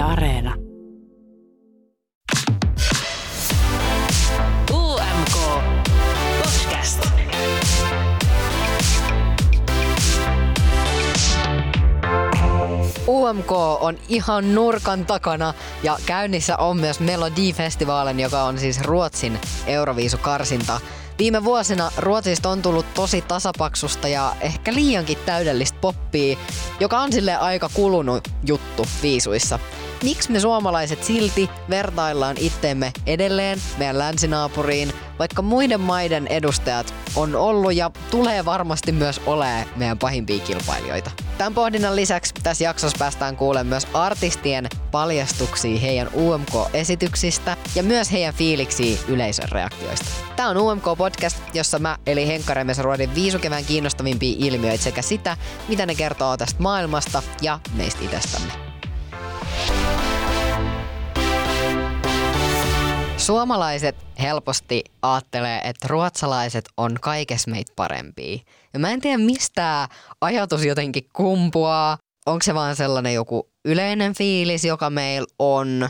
Areena. UMK Podcast. UMK on ihan nurkan takana ja käynnissä on myös Melodifestivaalin, joka on siis Ruotsin Euroviisukarsinta. Viime vuosina Ruotsista on tullut tosi tasapaksusta ja ehkä liiankin täydellistä poppia, joka on sille aika kulunut juttu viisuissa. Miksi me suomalaiset silti vertaillaan itteemme edelleen meidän länsinaapuriin, vaikka muiden maiden edustajat on ollut ja tulee varmasti myös olemaan meidän pahimpia kilpailijoita. Tämän pohdinnan lisäksi tässä jaksossa päästään kuulemaan myös artistien paljastuksia heidän UMK-esityksistä ja myös heidän fiiliksiä yleisön reaktioista. Tämä on UMK-podcast, jossa mä eli Henkka Remes ruodin viisukevään kiinnostavimpia ilmiöitä sekä sitä, mitä ne kertoo tästä maailmasta ja meistä itsestämme. Suomalaiset helposti ajattelee, että ruotsalaiset on kaikessa meitä parempia. Ja mä en tiedä, mistä ajatus jotenkin kumpuaa. Onko se vaan sellainen joku yleinen fiilis, joka meillä on?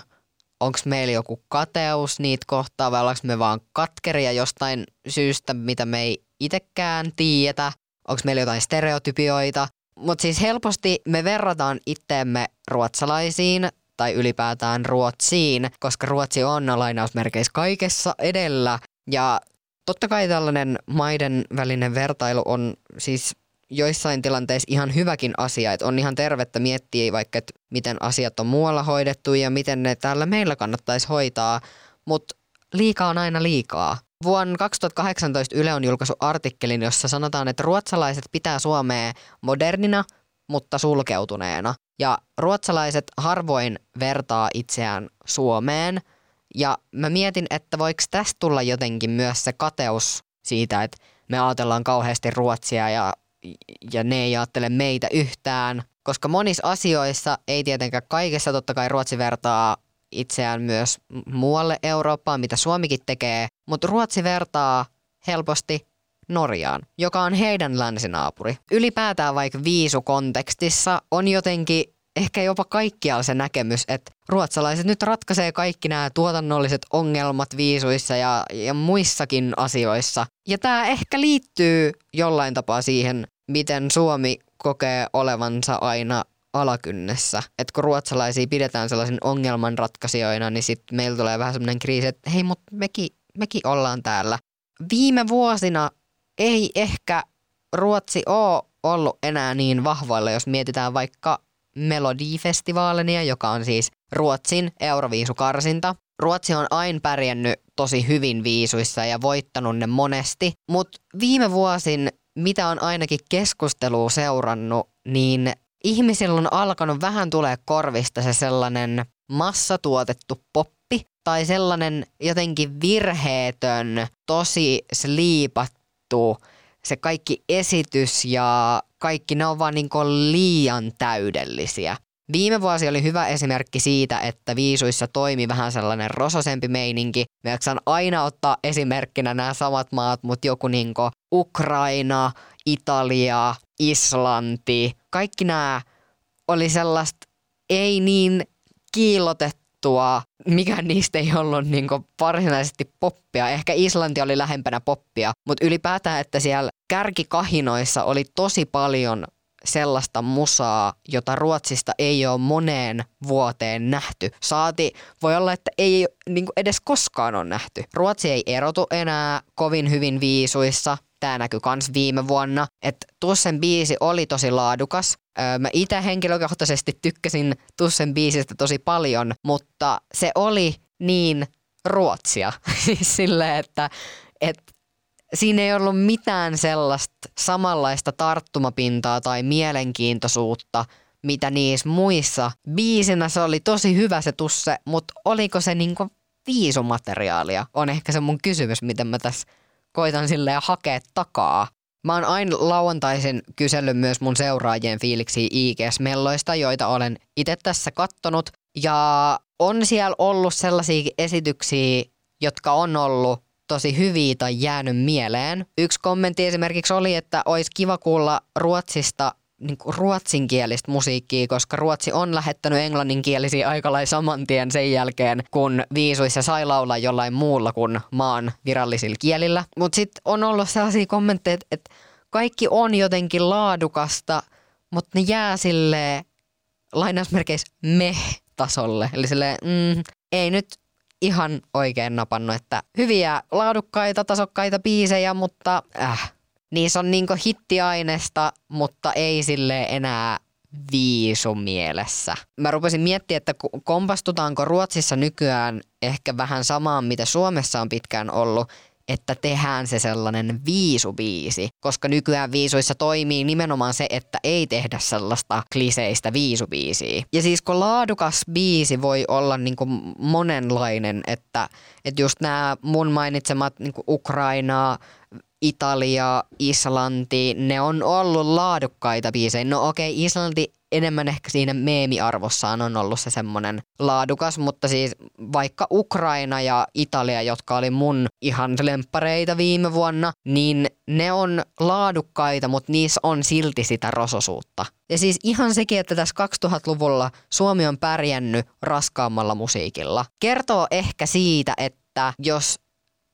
Onko meillä joku kateus niitä kohtaa vai ollaanko me vaan katkeria jostain syystä, mitä me ei itsekään tiedetä? Onko meillä jotain stereotypioita? Mutta siis helposti me verrataan itteemme ruotsalaisiin tai ylipäätään Ruotsiin, koska Ruotsi on lainausmerkeissä kaikessa edellä. Ja totta kai tällainen maiden välinen vertailu on siis joissain tilanteissa ihan hyväkin asia, että on ihan tervettä miettiä vaikka, että miten asiat on muualla hoidettu ja miten ne täällä meillä kannattaisi hoitaa, mutta liikaa on aina liikaa. Vuonna 2018 Yle on julkaissut artikkelin, jossa sanotaan, että ruotsalaiset pitää Suomea modernina, mutta sulkeutuneena. Ja ruotsalaiset harvoin vertaa itseään Suomeen. Ja mä mietin, että voiko tästä tulla jotenkin myös se kateus siitä, että me ajatellaan kauheasti Ruotsia ja, ja ne ei ajattele meitä yhtään. Koska monissa asioissa, ei tietenkään kaikessa, totta kai Ruotsi vertaa itseään myös muualle Eurooppaan, mitä Suomikin tekee, mutta Ruotsi vertaa helposti Norjaan, joka on heidän länsinaapuri. Ylipäätään vaikka viisukontekstissa on jotenkin ehkä jopa kaikkialla se näkemys, että ruotsalaiset nyt ratkaisee kaikki nämä tuotannolliset ongelmat viisuissa ja, ja muissakin asioissa. Ja tämä ehkä liittyy jollain tapaa siihen, miten Suomi kokee olevansa aina alakynnessä. Että kun ruotsalaisia pidetään sellaisen ongelmanratkaisijoina, niin sitten meillä tulee vähän semmoinen kriisi, että hei, mutta mekin, mekin ollaan täällä. Viime vuosina ei ehkä Ruotsi ole ollut enää niin vahvoilla, jos mietitään vaikka Melodifestivaalenia, joka on siis Ruotsin Euroviisukarsinta. Ruotsi on aina pärjännyt tosi hyvin viisuissa ja voittanut ne monesti, mutta viime vuosin, mitä on ainakin keskustelua seurannut, niin ihmisillä on alkanut vähän tulee korvista se sellainen massatuotettu poppi tai sellainen jotenkin virheetön, tosi sliipattu se kaikki esitys ja kaikki ne on vaan niin liian täydellisiä. Viime vuosi oli hyvä esimerkki siitä, että viisuissa toimi vähän sellainen rososempi meininki. Me saan aina ottaa esimerkkinä nämä samat maat, mutta joku niin Ukraina, Italia, Islanti, kaikki nämä oli sellaista ei niin kiilotettu juttua. Mikään niistä ei ollut niin varsinaisesti poppia. Ehkä Islanti oli lähempänä poppia, mutta ylipäätään, että siellä kärkikahinoissa oli tosi paljon sellaista musaa, jota Ruotsista ei ole moneen vuoteen nähty. Saati, voi olla, että ei niin edes koskaan ole nähty. Ruotsi ei erotu enää kovin hyvin viisuissa. Tämä näkyi myös viime vuonna, että Tussen biisi oli tosi laadukas. Mä itse henkilökohtaisesti tykkäsin Tussen biisistä tosi paljon, mutta se oli niin ruotsia. siis silleen, että, että siinä ei ollut mitään sellaista samanlaista tarttumapintaa tai mielenkiintoisuutta, mitä niissä muissa. Biisinä se oli tosi hyvä se tusse, mutta oliko se niinku viisumateriaalia? On ehkä se mun kysymys, miten mä tässä koitan silleen hakea takaa. Mä oon aina lauantaisin kysellyt myös mun seuraajien fiiliksiä IGS-melloista, joita olen itse tässä kattonut. Ja on siellä ollut sellaisia esityksiä, jotka on ollut tosi hyviä tai jäänyt mieleen. Yksi kommentti esimerkiksi oli, että olisi kiva kuulla Ruotsista niin kuin ruotsinkielistä musiikkia, koska Ruotsi on lähettänyt englanninkielisiä aika lailla saman tien sen jälkeen, kun viisuissa sai laulaa jollain muulla kuin maan virallisilla kielillä. Mutta sitten on ollut sellaisia kommentteja, että kaikki on jotenkin laadukasta, mutta ne jää sille lainausmerkeissä me-tasolle. Eli sille mm, ei nyt ihan oikein napannut, että hyviä, laadukkaita, tasokkaita biisejä, mutta äh, niissä on niinku hittiainesta, mutta ei sille enää viisu mielessä. Mä rupesin miettimään, että kompastutaanko Ruotsissa nykyään ehkä vähän samaan, mitä Suomessa on pitkään ollut, että tehdään se sellainen viisubiisi, koska nykyään viisuissa toimii nimenomaan se, että ei tehdä sellaista kliseistä viisubiisiä. Ja siis kun laadukas biisi voi olla niin kuin monenlainen, että, että just nämä mun mainitsemat niin kuin Ukrainaa, Italia, Islanti, ne on ollut laadukkaita biisejä. No okei, okay, Islanti enemmän ehkä siinä meemiarvossaan on ollut se semmoinen laadukas, mutta siis vaikka Ukraina ja Italia, jotka oli mun ihan lemppareita viime vuonna, niin ne on laadukkaita, mutta niissä on silti sitä rososuutta. Ja siis ihan sekin, että tässä 2000-luvulla Suomi on pärjännyt raskaammalla musiikilla, kertoo ehkä siitä, että jos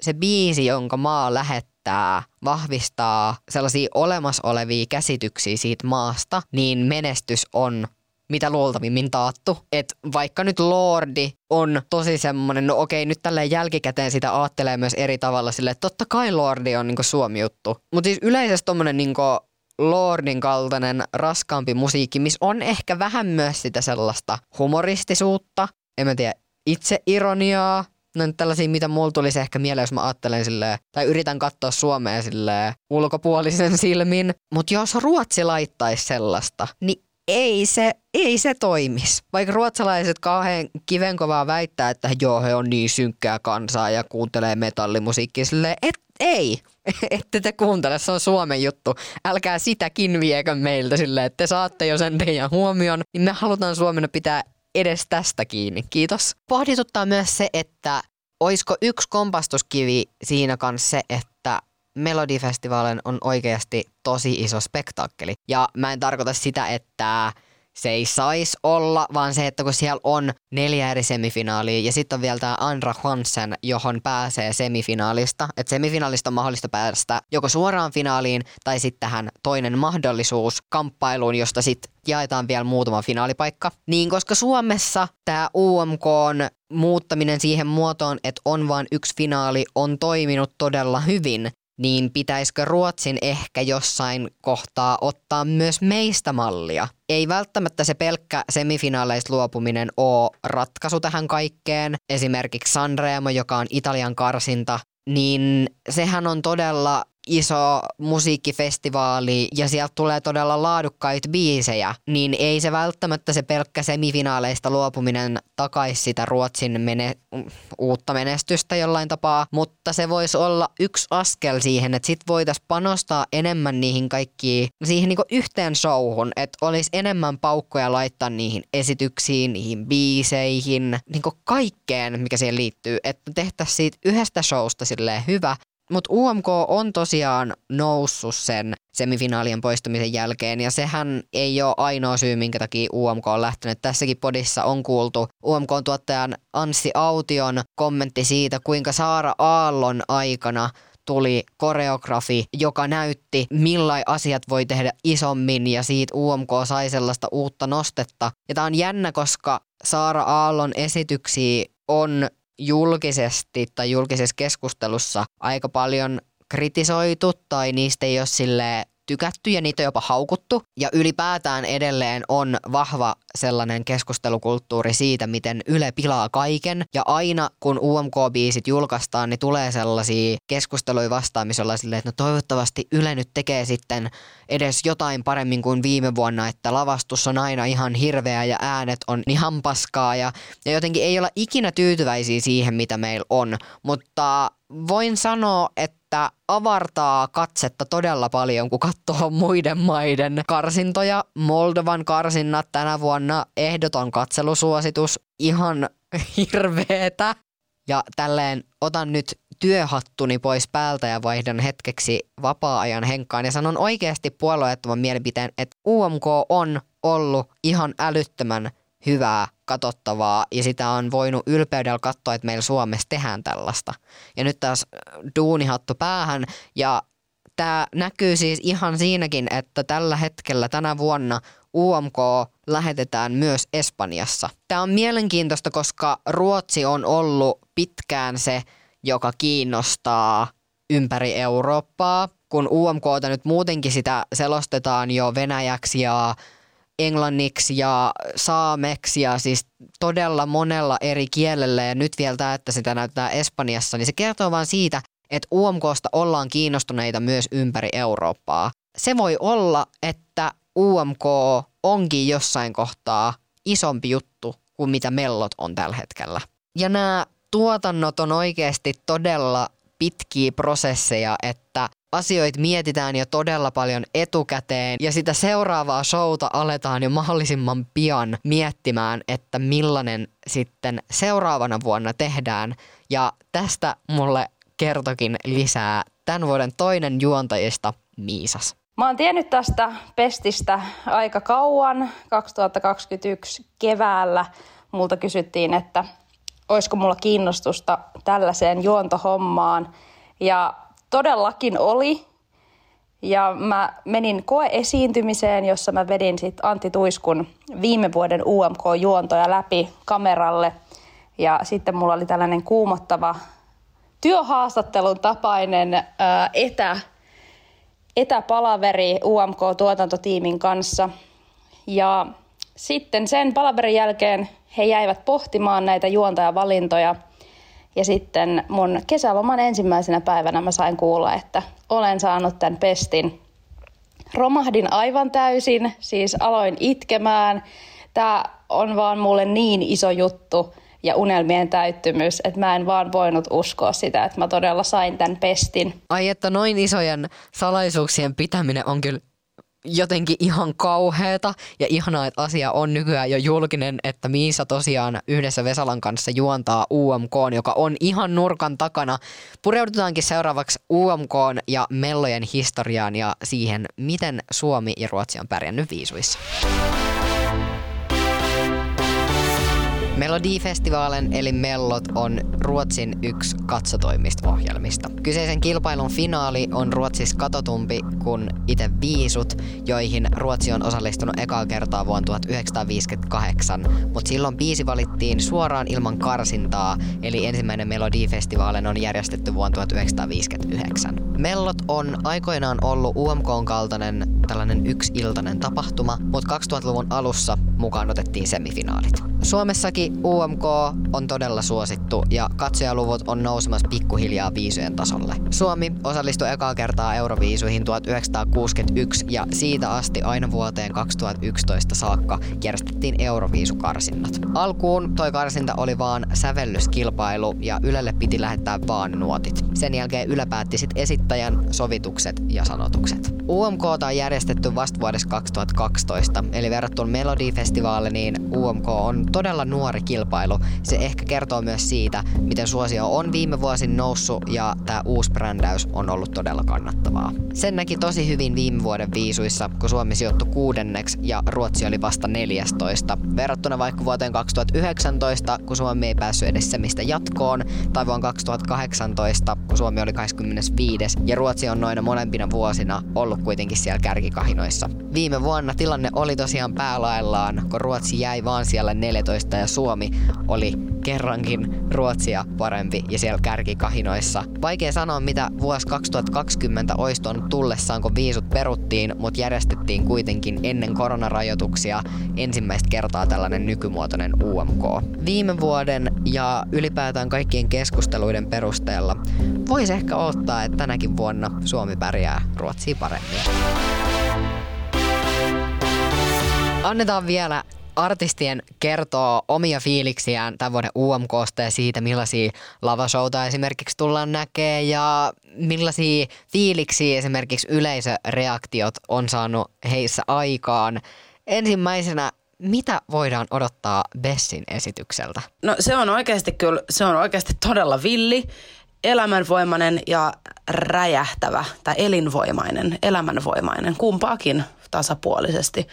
se biisi, jonka maa lähettää, yrittää vahvistaa sellaisia olemassa olevia käsityksiä siitä maasta, niin menestys on mitä luultavimmin taattu. Et vaikka nyt Lordi on tosi semmonen, no okei, nyt tälleen jälkikäteen sitä ajattelee myös eri tavalla sille, että totta kai Lordi on niinku Suomi-juttu. Mutta siis yleisesti tommonen niinku Lordin kaltainen raskaampi musiikki, missä on ehkä vähän myös sitä sellaista humoristisuutta, en mä tiedä, itse no tällaisia, mitä mulla tulisi ehkä mieleen, jos mä ajattelen silleen, tai yritän katsoa Suomea silleen ulkopuolisen silmin. Mutta jos Ruotsi laittaisi sellaista, niin ei se, ei se toimis. Vaikka ruotsalaiset kauhean kivenkovaa väittää, että joo, he on niin synkkää kansaa ja kuuntelee metallimusiikkia silleen, et, ei, ette te kuuntele, se on Suomen juttu. Älkää sitäkin viekö meiltä silleen, että te saatte jo sen teidän huomioon, niin me halutaan Suomena pitää edes tästä kiinni. Kiitos. Pohdituttaa myös se, että oisko yksi kompastuskivi siinä kanssa se, että Melodifestivaalin on oikeasti tosi iso spektaakkeli. Ja mä en tarkoita sitä, että se ei saisi olla, vaan se, että kun siellä on neljä eri semifinaalia ja sitten on vielä tämä Andra Hansen, johon pääsee semifinaalista. Että semifinaalista on mahdollista päästä joko suoraan finaaliin tai sitten tähän toinen mahdollisuus kamppailuun, josta sitten jaetaan vielä muutama finaalipaikka. Niin koska Suomessa tämä UMK on muuttaminen siihen muotoon, että on vain yksi finaali, on toiminut todella hyvin, niin pitäisikö Ruotsin ehkä jossain kohtaa ottaa myös meistä mallia? Ei välttämättä se pelkkä semifinaaleista luopuminen ole ratkaisu tähän kaikkeen. Esimerkiksi Sanremo, joka on Italian karsinta, niin sehän on todella iso musiikkifestivaali ja sieltä tulee todella laadukkaita biisejä, niin ei se välttämättä se pelkkä semifinaaleista luopuminen takaisi sitä Ruotsin mene- uutta menestystä jollain tapaa, mutta se voisi olla yksi askel siihen, että sit voitaisiin panostaa enemmän niihin kaikkiin, siihen niinku yhteen showhun, että olisi enemmän paukkoja laittaa niihin esityksiin, niihin biiseihin, niinku kaikkeen, mikä siihen liittyy, että tehtäisiin siitä yhdestä showsta silleen hyvä, mutta UMK on tosiaan noussut sen semifinaalien poistumisen jälkeen ja sehän ei ole ainoa syy, minkä takia UMK on lähtenyt. Tässäkin podissa on kuultu UMK-tuottajan Anssi Aution kommentti siitä, kuinka Saara Aallon aikana tuli koreografi, joka näytti millain asiat voi tehdä isommin ja siitä UMK sai sellaista uutta nostetta. Ja tämä on jännä, koska Saara Aallon esityksiä on julkisesti tai julkisessa keskustelussa aika paljon kritisoitu tai niistä ei ole tykätty ja niitä on jopa haukuttu. Ja ylipäätään edelleen on vahva sellainen keskustelukulttuuri siitä, miten Yle pilaa kaiken. Ja aina kun UMK-biisit julkaistaan, niin tulee sellaisia keskusteluja vastaan, missä ollaan silleen, että no toivottavasti Yle nyt tekee sitten edes jotain paremmin kuin viime vuonna, että lavastus on aina ihan hirveä ja äänet on ihan paskaa ja, ja jotenkin ei olla ikinä tyytyväisiä siihen, mitä meillä on. Mutta voin sanoa, että avartaa katsetta todella paljon, kun katsoo muiden maiden karsintoja. Moldovan karsinnat tänä vuonna ehdoton katselusuositus. Ihan hirveetä. Ja tälleen otan nyt työhattuni pois päältä ja vaihdan hetkeksi vapaa-ajan henkkaan ja sanon oikeasti puolueettoman mielipiteen, että UMK on ollut ihan älyttömän hyvää, katsottavaa ja sitä on voinut ylpeydellä katsoa, että meillä Suomessa tehdään tällaista. Ja nyt taas duunihattu päähän ja tämä näkyy siis ihan siinäkin, että tällä hetkellä tänä vuonna UMK lähetetään myös Espanjassa. Tämä on mielenkiintoista, koska Ruotsi on ollut pitkään se, joka kiinnostaa ympäri Eurooppaa, kun UMKta nyt muutenkin sitä selostetaan jo venäjäksi ja englanniksi ja saameksi ja siis todella monella eri kielellä ja nyt vielä tämä, että sitä näyttää Espanjassa, niin se kertoo vaan siitä, että UMKsta ollaan kiinnostuneita myös ympäri Eurooppaa. Se voi olla, että UMK onkin jossain kohtaa isompi juttu kuin mitä mellot on tällä hetkellä. Ja nämä tuotannot on oikeasti todella pitkiä prosesseja, että asioita mietitään jo todella paljon etukäteen ja sitä seuraavaa showta aletaan jo mahdollisimman pian miettimään, että millainen sitten seuraavana vuonna tehdään. Ja tästä mulle kertokin lisää tämän vuoden toinen juontajista Miisas. Mä oon tiennyt tästä pestistä aika kauan. 2021 keväällä multa kysyttiin, että olisiko mulla kiinnostusta tällaiseen juontohommaan. Ja todellakin oli. Ja mä menin koeesiintymiseen, jossa mä vedin sit Antti Tuiskun viime vuoden UMK-juontoja läpi kameralle. Ja sitten mulla oli tällainen kuumottava työhaastattelun tapainen ää, etä, etäpalaveri UMK-tuotantotiimin kanssa. Ja sitten sen palaverin jälkeen he jäivät pohtimaan näitä juontajavalintoja. Ja sitten mun kesäloman ensimmäisenä päivänä mä sain kuulla, että olen saanut tämän pestin. Romahdin aivan täysin, siis aloin itkemään. Tämä on vaan mulle niin iso juttu ja unelmien täyttymys, että mä en vaan voinut uskoa sitä, että mä todella sain tämän pestin. Ai että noin isojen salaisuuksien pitäminen on kyllä jotenkin ihan kauheeta ja ihanaa, että asia on nykyään jo julkinen, että Miisa tosiaan yhdessä Vesalan kanssa juontaa UMK, joka on ihan nurkan takana. Pureudutaankin seuraavaksi UMK ja mellojen historiaan ja siihen, miten Suomi ja Ruotsi on pärjännyt viisuissa. Melodifestivalen eli Mellot on Ruotsin yksi katsotoimista ohjelmista. Kyseisen kilpailun finaali on Ruotsissa katotumpi kuin itse viisut, joihin Ruotsi on osallistunut ekaa kertaa vuonna 1958, mutta silloin biisi valittiin suoraan ilman karsintaa, eli ensimmäinen Melodifestivalen on järjestetty vuonna 1959. Mellot on aikoinaan ollut UMKn kaltainen tällainen yksi-iltainen tapahtuma, mutta 2000-luvun alussa mukaan otettiin semifinaalit. Suomessakin UMK on todella suosittu ja katsojaluvut on nousemassa pikkuhiljaa viisujen tasolle. Suomi osallistui ekaa kertaa Euroviisuihin 1961 ja siitä asti aina vuoteen 2011 saakka järjestettiin Euroviisukarsinnat. Alkuun toi karsinta oli vaan sävellyskilpailu ja Ylelle piti lähettää vaan nuotit. Sen jälkeen Yle päätti sit esittäjän sovitukset ja sanotukset. UMK on järjestetty vasta vuodessa 2012, eli verrattuna Melodifestivaaliin UMK on todella nuori kilpailu. Se ehkä kertoo myös siitä, miten suosio on viime vuosin noussut ja tämä uusi brändäys on ollut todella kannattavaa. Sen näki tosi hyvin viime vuoden viisuissa, kun Suomi sijoittui kuudenneksi ja Ruotsi oli vasta 14. Verrattuna vaikka vuoteen 2019, kun Suomi ei päässyt edes mistä jatkoon, tai vuonna 2018, kun Suomi oli 25. ja Ruotsi on noina molempina vuosina ollut kuitenkin siellä kärkikahinoissa. Viime vuonna tilanne oli tosiaan päälaillaan, kun Ruotsi jäi vaan siellä 14 ja Suomi oli kerrankin Ruotsia parempi ja siellä kärkikahinoissa. Vaikea sanoa, mitä vuosi 2020 olisi tuonut tullessaan, kun viisut peruttiin, mutta järjestettiin kuitenkin ennen koronarajoituksia ensimmäistä kertaa tällainen nykymuotoinen UMK. Viime vuoden ja ylipäätään kaikkien keskusteluiden perusteella voisi ehkä odottaa, että tänäkin vuonna Suomi pärjää Ruotsia paremmin. Annetaan vielä artistien kertoo omia fiiliksiään tämän vuoden UMKsta ja siitä, millaisia lavashowta esimerkiksi tullaan näkee ja millaisia fiiliksiä esimerkiksi yleisöreaktiot on saanut heissä aikaan. Ensimmäisenä mitä voidaan odottaa Bessin esitykseltä? No se on oikeasti kyllä, se on oikeasti todella villi. elämänvoimainen ja räjähtävä tai elinvoimainen, elämänvoimainen, kumpaakin tasapuolisesti.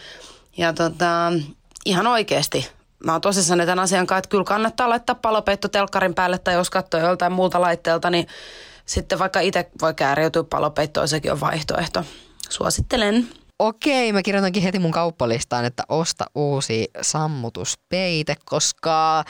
Ja tota, ihan oikeasti mä oon tosissaan tämän asian kanssa, että kyllä kannattaa laittaa palopeitto telkkarin päälle tai jos katsoo joltain muulta laitteelta, niin sitten vaikka itse voi kääriytyä palopeittoon, sekin on vaihtoehto. Suosittelen. Okei, mä kirjoitankin heti mun kauppalistaan, että osta uusi sammutuspeite, koska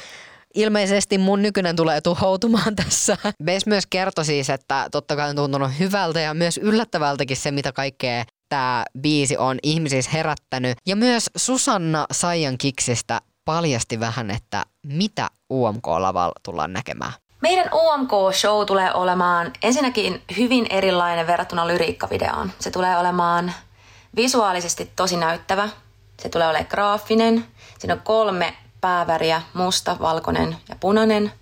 ilmeisesti mun nykyinen tulee tuhoutumaan tässä. Bes myös kertoi siis, että totta kai on tuntunut hyvältä ja myös yllättävältäkin se, mitä kaikkea tämä biisi on ihmisissä herättänyt. Ja myös Susanna Saijan Kiksistä paljasti vähän, että mitä UMK-lavalla tullaan näkemään. Meidän UMK-show tulee olemaan ensinnäkin hyvin erilainen verrattuna lyriikkavideoon. Se tulee olemaan visuaalisesti tosi näyttävä. Se tulee olemaan graafinen. Siinä on kolme pääväriä, musta, valkoinen ja punainen.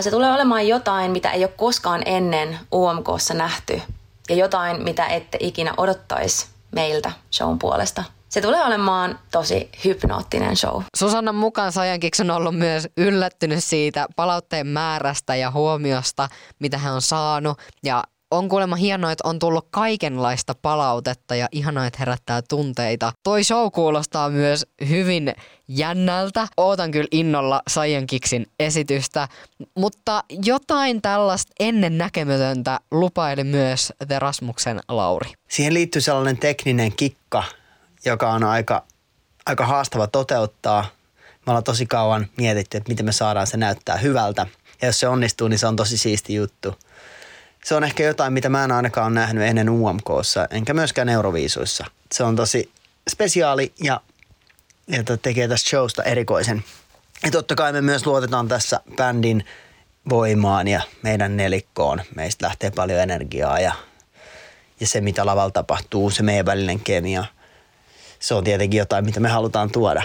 Se tulee olemaan jotain, mitä ei ole koskaan ennen UMKssa nähty ja jotain, mitä ette ikinä odottaisi meiltä shown puolesta. Se tulee olemaan tosi hypnoottinen show. Susannan mukaan Sajankiksi on ollut myös yllättynyt siitä palautteen määrästä ja huomiosta, mitä hän on saanut. Ja on kuulemma hienoa, että on tullut kaikenlaista palautetta ja ihanaa, että herättää tunteita. Toi show kuulostaa myös hyvin jännältä. Ootan kyllä innolla Saiyan Kiksin esitystä, mutta jotain tällaista ennen näkemätöntä lupaili myös The Rasmuksen Lauri. Siihen liittyy sellainen tekninen kikka, joka on aika, aika haastava toteuttaa. Me ollaan tosi kauan mietitty, että miten me saadaan se näyttää hyvältä. Ja jos se onnistuu, niin se on tosi siisti juttu se on ehkä jotain, mitä mä en ainakaan ole nähnyt ennen UMKssa, enkä myöskään Euroviisuissa. Se on tosi spesiaali ja, ja tekee tästä showsta erikoisen. Ja totta kai me myös luotetaan tässä bändin voimaan ja meidän nelikkoon. Meistä lähtee paljon energiaa ja, ja se, mitä lavalla tapahtuu, se meidän välinen kemia, se on tietenkin jotain, mitä me halutaan tuoda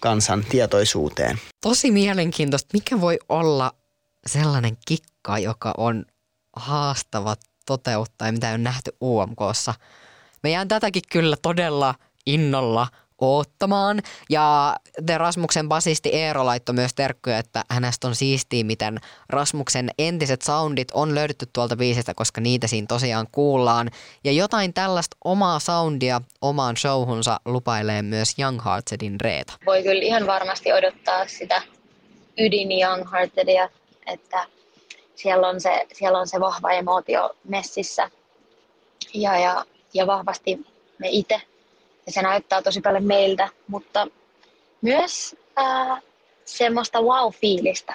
kansan tietoisuuteen. Tosi mielenkiintoista. Mikä voi olla sellainen kikka, joka on haastava toteuttaa ja mitä ei ole nähty UMKssa. Me jään tätäkin kyllä todella innolla oottamaan. Ja The Rasmuksen basisti Eero laittoi myös terkkyä, että hänestä on siistiä, miten Rasmuksen entiset soundit on löydetty tuolta biisistä, koska niitä siinä tosiaan kuullaan. Ja jotain tällaista omaa soundia omaan showhunsa lupailee myös Young Heartedin Reeta. Voi kyllä ihan varmasti odottaa sitä ydin Young Heartedia, että siellä on se, siellä on se vahva emootio messissä ja, ja, ja vahvasti me itse. Ja se näyttää tosi paljon meiltä, mutta myös ää, semmoista wow-fiilistä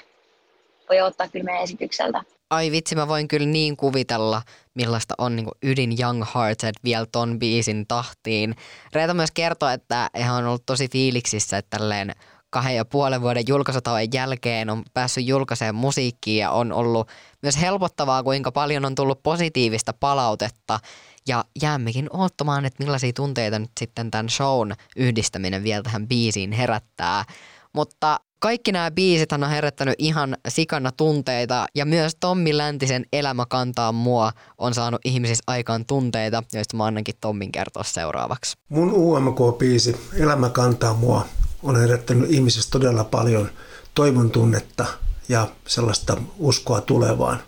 voi ottaa kyllä meidän esitykseltä. Ai vitsi, mä voin kyllä niin kuvitella, millaista on niin ydin Young Hearted vielä ton biisin tahtiin. Reeta myös kertoo, että hän on ollut tosi fiiliksissä, että tälleen kahden ja puolen vuoden julkaisutauon jälkeen on päässyt julkaisemaan musiikkia ja on ollut myös helpottavaa, kuinka paljon on tullut positiivista palautetta ja jäämmekin odottamaan, että millaisia tunteita nyt sitten tämän shown yhdistäminen vielä tähän biisiin herättää. Mutta kaikki nämä biisit on herättänyt ihan sikana tunteita ja myös Tommi Läntisen Elämä kantaa mua on saanut ihmisissä aikaan tunteita, joista mä annankin Tommin kertoa seuraavaksi. Mun UMK-biisi Elämä kantaa mua on herättänyt ihmisessä todella paljon toivon tunnetta ja sellaista uskoa tulevaan.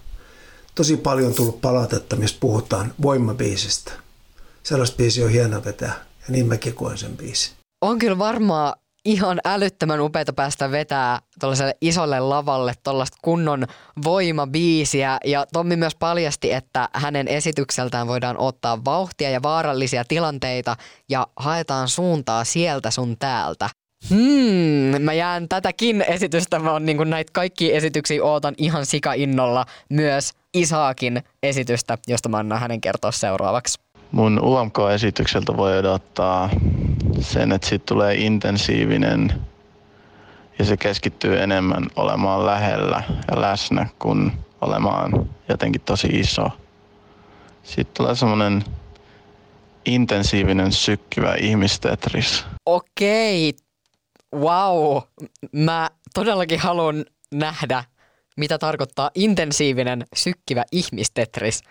Tosi paljon tullut palautetta, missä puhutaan voimabiisistä. Sellaista biisi on hieno vetää ja niin mäkin koen sen biisin. On kyllä varmaan ihan älyttömän upeita päästä vetää tuollaiselle isolle lavalle tuollaista kunnon voimabiisiä. Ja Tommi myös paljasti, että hänen esitykseltään voidaan ottaa vauhtia ja vaarallisia tilanteita ja haetaan suuntaa sieltä sun täältä. Hmm, mä jään tätäkin esitystä, mä oon niin näitä kaikki esityksiä ootan ihan sika-innolla. Myös Isaakin esitystä, josta mä annan hänen kertoa seuraavaksi. Mun UMK-esitykseltä voi odottaa sen, että siitä tulee intensiivinen ja se keskittyy enemmän olemaan lähellä ja läsnä kuin olemaan jotenkin tosi iso. Sitten tulee semmoinen intensiivinen sykkivä ihmistetris. Okei, wow, mä todellakin haluan nähdä, mitä tarkoittaa intensiivinen, sykkivä ihmistetris.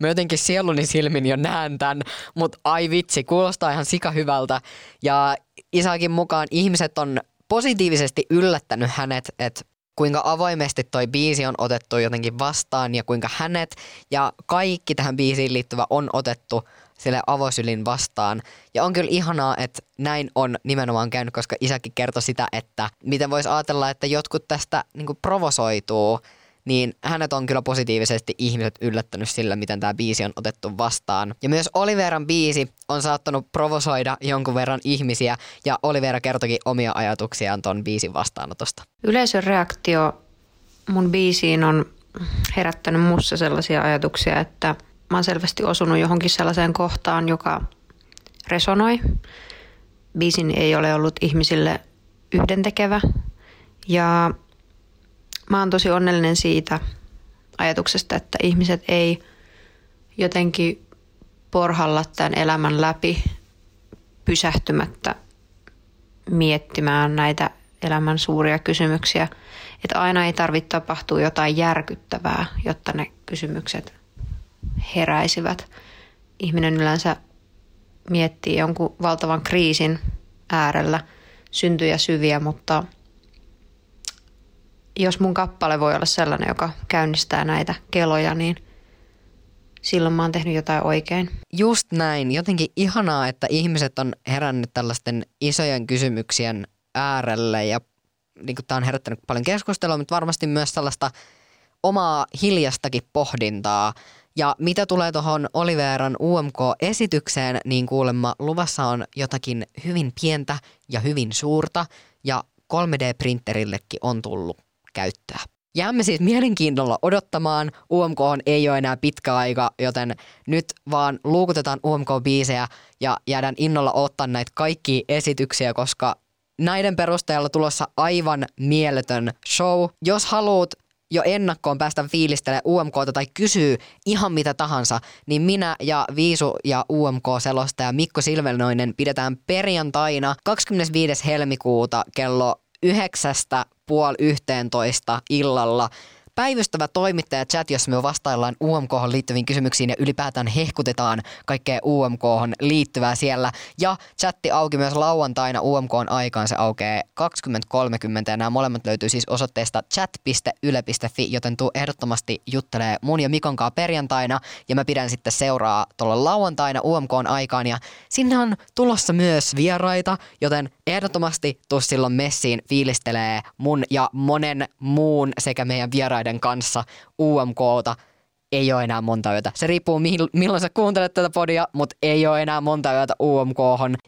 Mä jotenkin sieluni silmin jo näen tämän, mutta ai vitsi, kuulostaa ihan sika hyvältä. Ja Isakin mukaan ihmiset on positiivisesti yllättänyt hänet, että kuinka avoimesti toi biisi on otettu jotenkin vastaan ja kuinka hänet ja kaikki tähän biisiin liittyvä on otettu sille avosylin vastaan. Ja on kyllä ihanaa, että näin on nimenomaan käynyt, koska isäkin kertoi sitä, että miten voisi ajatella, että jotkut tästä niin provosoituu niin hänet on kyllä positiivisesti ihmiset yllättänyt sillä, miten tämä biisi on otettu vastaan. Ja myös Oliveran biisi on saattanut provosoida jonkun verran ihmisiä, ja Olivera kertokin omia ajatuksiaan ton biisin vastaanotosta. Yleisön reaktio mun biisiin on herättänyt mussa sellaisia ajatuksia, että mä oon selvästi osunut johonkin sellaiseen kohtaan, joka resonoi. Biisin ei ole ollut ihmisille yhdentekevä. Ja mä oon tosi onnellinen siitä ajatuksesta, että ihmiset ei jotenkin porhalla tämän elämän läpi pysähtymättä miettimään näitä elämän suuria kysymyksiä. Että aina ei tarvitse tapahtua jotain järkyttävää, jotta ne kysymykset heräisivät. Ihminen yleensä miettii jonkun valtavan kriisin äärellä syntyjä syviä, mutta – jos mun kappale voi olla sellainen, joka käynnistää näitä keloja, niin silloin mä oon tehnyt jotain oikein. Just näin. Jotenkin ihanaa, että ihmiset on herännyt tällaisten isojen kysymyksien äärelle ja niin tämä on herättänyt paljon keskustelua, mutta varmasti myös tällaista omaa hiljastakin pohdintaa. Ja mitä tulee tuohon Oliveran UMK-esitykseen, niin kuulemma luvassa on jotakin hyvin pientä ja hyvin suurta ja 3D-printerillekin on tullut käyttöä. Jäämme siis mielenkiinnolla odottamaan. UMK ei ole enää pitkä aika, joten nyt vaan luukutetaan UMK-biisejä ja jäädään innolla ottaa näitä kaikki esityksiä, koska näiden perusteella tulossa aivan mieletön show. Jos haluat jo ennakkoon päästä fiilistelemään UMKta tai kysyy ihan mitä tahansa, niin minä ja Viisu ja UMK-selostaja Mikko Silvelnoinen pidetään perjantaina 25. helmikuuta kello yhdeksästä puoli yhteentoista illalla päivystävä toimittaja chat, jossa me vastaillaan UMK liittyviin kysymyksiin ja ylipäätään hehkutetaan kaikkea UMK liittyvää siellä. Ja chatti auki myös lauantaina UMK aikaan, se aukeaa 20.30 ja nämä molemmat löytyy siis osoitteesta chat.yle.fi, joten tuu ehdottomasti juttelee mun ja Mikon kanssa perjantaina ja mä pidän sitten seuraa tuolla lauantaina UMK aikaan ja sinne on tulossa myös vieraita, joten ehdottomasti tuu silloin messiin fiilistelee mun ja monen muun sekä meidän vieraiden vieraiden kanssa UMKta ei ole enää monta yötä. Se riippuu milloin sä kuuntelet tätä podia, mutta ei ole enää monta yötä UMK.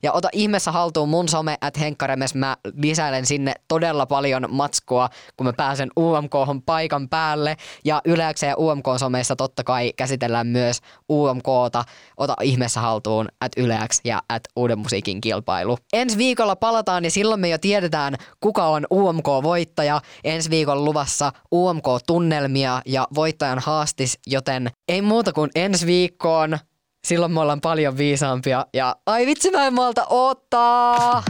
Ja ota ihmeessä haltuun mun some at Henkkaremes. Mä lisäilen sinne todella paljon matskua, kun mä pääsen UMK paikan päälle. Ja Yleäksä ja UMK-someissa totta kai käsitellään myös UMKta. Ota ihmeessä haltuun at Yleäks ja at Uuden musiikin kilpailu. Ensi viikolla palataan ja silloin me jo tiedetään, kuka on UMK-voittaja. Ensi viikolla luvassa UMK-tunnelmia ja voittajan haastis joten ei muuta kuin ensi viikkoon. Silloin me ollaan paljon viisaampia ja ai vitsi mä en malta ottaa!